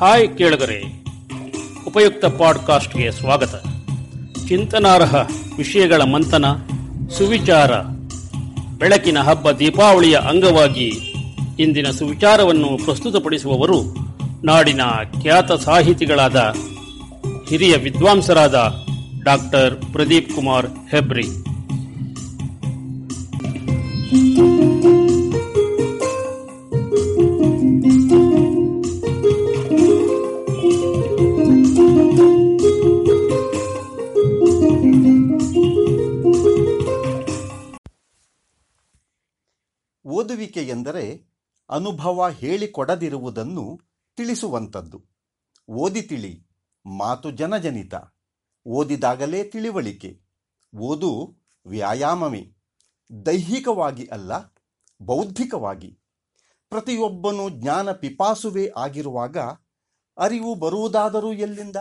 Hi ಕೇಳುಗರೆ. ಉಪಯುಕ್ತ ಪಾಡ್ಕಾಸ್ಟ್ಗೆ ಸ್ವಾಗತ. ಚಿಂತನಾರ್ಹ ವಿಷಯಗಳ ಮಂಥನ, ಸುವಿಚಾರ. ಬೆಳಕಿನ ಹಬ್ಬ ದೀಪಾವಳಿಯ ಅಂಗವಾಗಿ ಇಂದಿನ ಸುವಿಚಾರವನ್ನು ಪ್ರಸ್ತುತಪಡಿಸುವವರು ನಾಡಿನ ಖ್ಯಾತ ಸಾಹಿತಿಗಳಾದ ಹಿರಿಯ ವಿದ್ವಾಂಸರಾದ ಡಾಕ್ಟರ್ ಪ್ರದೀಪ್ ಕುಮಾರ್ ಹೆಬ್ರಿ. ಓದುವಿಕೆ ಎಂದರೆ ಅನುಭವ ಹೇಳಿಕೊಡದಿರುವುದನ್ನು ತಿಳಿಸುವಂಥದ್ದು. ಓದಿ ತಿಳಿ, ಮಾತು ಜನಜನಿತ. ಓದಿದಾಗಲೇ ತಿಳಿವಳಿಕೆ. ಓದು ವ್ಯಾಯಾಮವೇ. ದೈಹಿಕವಾಗಿ ಅಲ್ಲ, ಬೌದ್ಧಿಕವಾಗಿ. ಪ್ರತಿಯೊಬ್ಬನು ಜ್ಞಾನ ಪಿಪಾಸುವೆ ಆಗಿರುವಾಗ ಅರಿವು ಬರುವುದಾದರೂ ಎಲ್ಲಿಂದ?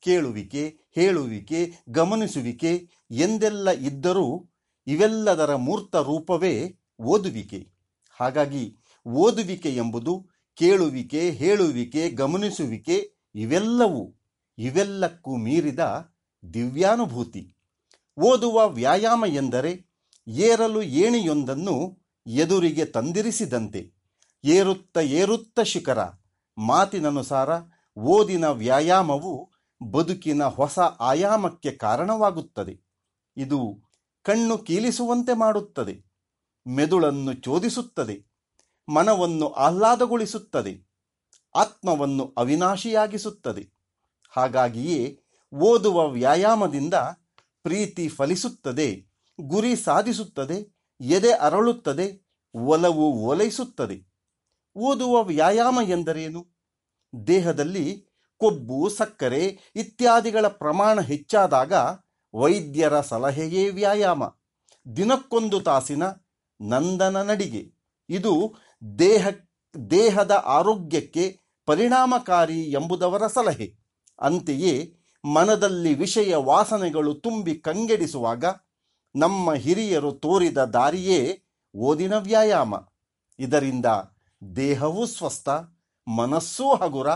ಕೇಳುವಿಕೆ, ಹೇಳುವಿಕೆ, ಗಮನಿಸುವಿಕೆ ಎಂದೆಲ್ಲ ಇದ್ದರೂ ಇವೆಲ್ಲದರ ಮೂರ್ತ ರೂಪವೇ ಓದುವಿಕೆ. ಹಾಗಾಗಿ ಓದುವಿಕೆ ಎಂಬುದು ಕೇಳುವಿಕೆ, ಹೇಳುವಿಕೆ, ಗಮನಿಸುವಿಕೆ ಇವೆಲ್ಲವೂ, ಇವೆಲ್ಲಕ್ಕೂ ಮೀರಿದ ದಿವ್ಯಾನುಭೂತಿ. ಓದುವ ವ್ಯಾಯಾಮ ಎಂದರೆ ಏರಲು ಏಣಿಯೊಂದನ್ನು ಎದುರಿಗೆ ತಂದಿರಿಸಿದಂತೆ, ಏರುತ್ತ ಏರುತ್ತ ಶಿಖರ, ಮಾತಿನನುಸಾರ ಓದಿನ ವ್ಯಾಯಾಮವು ಬದುಕಿನ ಹೊಸ ಆಯಾಮಕ್ಕೆ ಕಾರಣವಾಗುತ್ತದೆ. ಇದು ಕಣ್ಣು ಕೀಲಿಸುವಂತೆ ಮಾಡುತ್ತದೆ. ಮೆದುಳನ್ನು ಚೋದಿಸುತ್ತದೆ, ಮನವನ್ನು ಆಹ್ಲಾದಗೊಳಿಸುತ್ತದೆ, ಆತ್ಮವನ್ನು ಅವಿನಾಶಿಯಾಗಿಸುತ್ತದೆ. ಹಾಗಾಗಿಯೇ ಓದುವ ವ್ಯಾಯಾಮದಿಂದ ಪ್ರೀತಿ ಫಲಿಸುತ್ತದೆ, ಗುರಿ ಸಾಧಿಸುತ್ತದೆ, ಎದೆ ಅರಳುತ್ತದೆ, ಒಲವು ಓಲೈಸುತ್ತದೆ ಓದುವ ವ್ಯಾಯಾಮ ಎಂದರೇನು? ದೇಹದಲ್ಲಿ ಕೊಬ್ಬು, ಸಕ್ಕರೆ ಇತ್ಯಾದಿಗಳ ಪ್ರಮಾಣ ಹೆಚ್ಚಾದಾಗ ವೈದ್ಯರ ಸಲಹೆಯೇ ವ್ಯಾಯಾಮ. ದಿನಕ್ಕೊಂದು ತಾಸಿನ ನಂದನ ನಡಿಗೆ. ಇದು ದೇಹ, ದೇಹದ ಆರೋಗ್ಯಕ್ಕೆ ಪರಿಣಾಮಕಾರಿ ಎಂಬುದವರ ಸಲಹೆ. ಅಂತೆಯೇ ಮನದಲ್ಲಿ ವಿಷಯ ವಾಸನೆಗಳು ತುಂಬಿ ಕಂಗೆಡಿಸುವಾಗ ನಮ್ಮ ಹಿರಿಯರು ತೋರಿದ ದಾರಿಯೇ ಓದಿನ ವ್ಯಾಯಾಮ. ಇದರಿಂದ ದೇಹವೂ ಸ್ವಸ್ಥ, ಮನಸ್ಸೂ ಹಗುರ,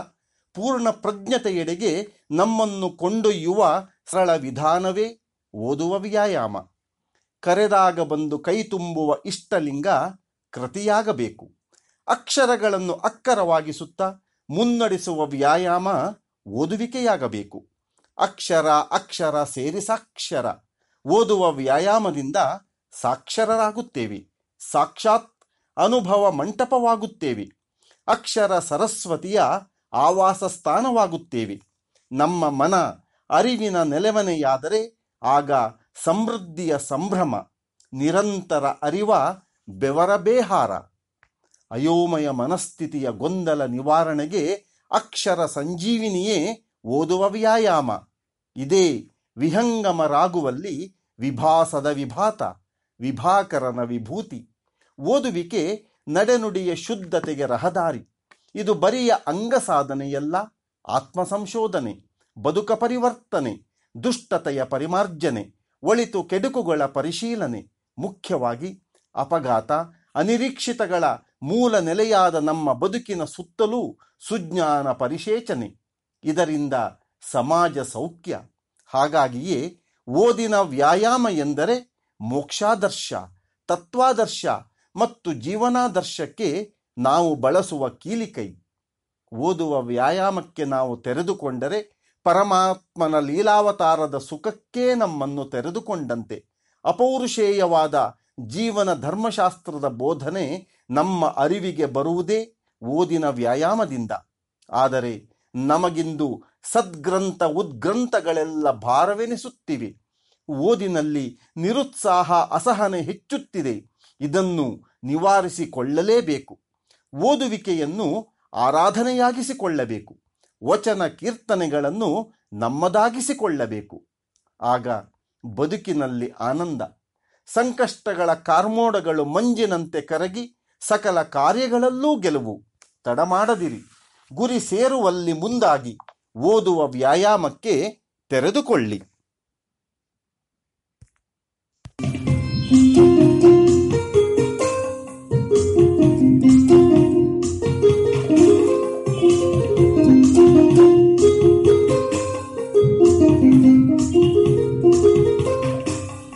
ಪೂರ್ಣ ಪ್ರಜ್ಞತೆಯೆಡೆಗೆ ನಮ್ಮನ್ನು ಕೊಂಡೊಯ್ಯುವ ಸರಳ ವಿಧಾನವೇ ಓದುವ ವ್ಯಾಯಾಮ. ಕರೆದಾಗ ಬಂದು ಕೈ ತುಂಬುವ ಇಷ್ಟಲಿಂಗ ಕೃತಿಯಾಗಬೇಕು. ಅಕ್ಷರಗಳನ್ನು ಅಕ್ಕರವಾಗಿಸುತ್ತಾ ಮುನ್ನಡೆಸುವ ವ್ಯಾಯಾಮ ಓದುವಿಕೆಯಾಗಬೇಕು. ಅಕ್ಷರ ಅಕ್ಷರ ಸೇರಿ ಸಾಕ್ಷರ. ಓದುವ ವ್ಯಾಯಾಮದಿಂದ ಸಾಕ್ಷರರಾಗುತ್ತೇವೆ. ಸಾಕ್ಷಾತ್ ಅನುಭವ ಮಂಟಪವಾಗುತ್ತೇವೆ. ಅಕ್ಷರ ಸರಸ್ವತಿಯ ಆವಾಸ ಸ್ಥಾನವಾಗುತ್ತೇವೆ. ನಮ್ಮ ಮನ ಅರಿವಿನ ನೆಲೆಮನೆಯಾದರೆ ಆಗ ಸಮೃದ್ಧಿಯ ಸಂಭ್ರಮ, ನಿರಂತರ ಅರಿವ, ಬೆವರ ಬೇಹಾರ. ಅಯೋಮಯ ಮನಸ್ಥಿತಿಯ ಗೊಂದಲ ನಿವಾರಣೆಗೆ ಅಕ್ಷರ ಸಂಜೀವಿನಿಯೇ ಓದುವ ವ್ಯಾಯಾಮ. ಇದೇ ವಿಹಂಗಮರಾಗುವಲ್ಲಿ ವಿಭಾಸದ ವಿಭಾತ, ವಿಭಾಕರನ ವಿಭೂತಿ. ಓದುವಿಕೆ ನಡೆನುಡಿಯ ಶುದ್ಧತೆಗೆ ರಹದಾರಿ. ಇದು ಬರಿಯ ಅಂಗ ಸಾಧನೆಯಲ್ಲ ಆತ್ಮ ಸಂಶೋಧನೆ ಬದುಕ ಪರಿವರ್ತನೆ, ದುಷ್ಟತೆಯ ಪರಿಮಾರ್ಜನೆ. ಒಳಿತು ಕೆಡುಕುಗಳ ಪರಿಶೀಲನೆ, ಮುಖ್ಯವಾಗಿ ಅಪಘಾತ, ಅನಿರೀಕ್ಷಿತಗಳ ಮೂಲ ನೆಲೆಯಾದ ನಮ್ಮ ಬದುಕಿನ ಸುತ್ತಲೂ ಸುಜ್ಞಾನ ಪರಿಶೇಚನೆ. ಇದರಿಂದ ಸಮಾಜ ಸೌಖ್ಯ. ಹಾಗಾಗಿಯೇ ಓದಿನ ವ್ಯಾಯಾಮ ಎಂದರೆ ಮೋಕ್ಷಾದರ್ಶ, ತತ್ವಾದರ್ಶ ಮತ್ತು ಜೀವನಾದರ್ಶಕ್ಕೆ ನಾವು ಬಳಸುವ ಕೀಲಿಕೈ. ಓದುವ ವ್ಯಾಯಾಮಕ್ಕೆ ನಾವು ತೆರೆದುಕೊಂಡರೆ ಪರಮಾತ್ಮನ ಲೀಲಾವತಾರದ ಸುಖಕ್ಕೇ ನಮ್ಮನ್ನು ತೆರೆದುಕೊಂಡಂತೆ ಅಪೌರುಷೇಯವಾದ ಜೀವನ ಧರ್ಮಶಾಸ್ತ್ರದ ಬೋಧನೆ ನಮ್ಮ ಅರಿವಿಗೆ ಬರುವುದೇ ಓದಿನ ವ್ಯಾಯಾಮದಿಂದ. ಆದರೆ ನಮಗಿಂದು ಸದ್ಗ್ರಂಥ ಉದ್ಗ್ರಂಥಗಳೆಲ್ಲ ಭಾರವೆನಿಸುತ್ತಿವೆ. ಓದಿನಲ್ಲಿ ನಿರುತ್ಸಾಹ ಅಸಹನೆ ಹೆಚ್ಚುತ್ತಿದೆ. ಇದನ್ನು ನಿವಾರಿಸಿಕೊಳ್ಳಲೇಬೇಕು. ಓದುವಿಕೆಯನ್ನು ಆರಾಧನೆಯಾಗಿಸಿಕೊಳ್ಳಬೇಕು. ವಚನ ಕೀರ್ತನೆಗಳನ್ನು ನಮ್ಮದಾಗಿಸಿಕೊಳ್ಳಬೇಕು. ಆಗ ಬದುಕಿನಲ್ಲಿ ಆನಂದ, ಸಂಕಷ್ಟಗಳ ಕಾರ್ಮೋಡಗಳು ಮಂಜಿನಂತೆ ಕರಗಿ ಸಕಲ ಕಾರ್ಯಗಳಲ್ಲೂ ಗೆಲುವು. ತಡಮಾಡದಿರಿ ಗುರಿ ಸೇರುವಲ್ಲಿ ಮುಂದಾಗಿ, ಓದುವ ವ್ಯಾಯಾಮಕ್ಕೆ ತೆರೆದುಕೊಳ್ಳಿ.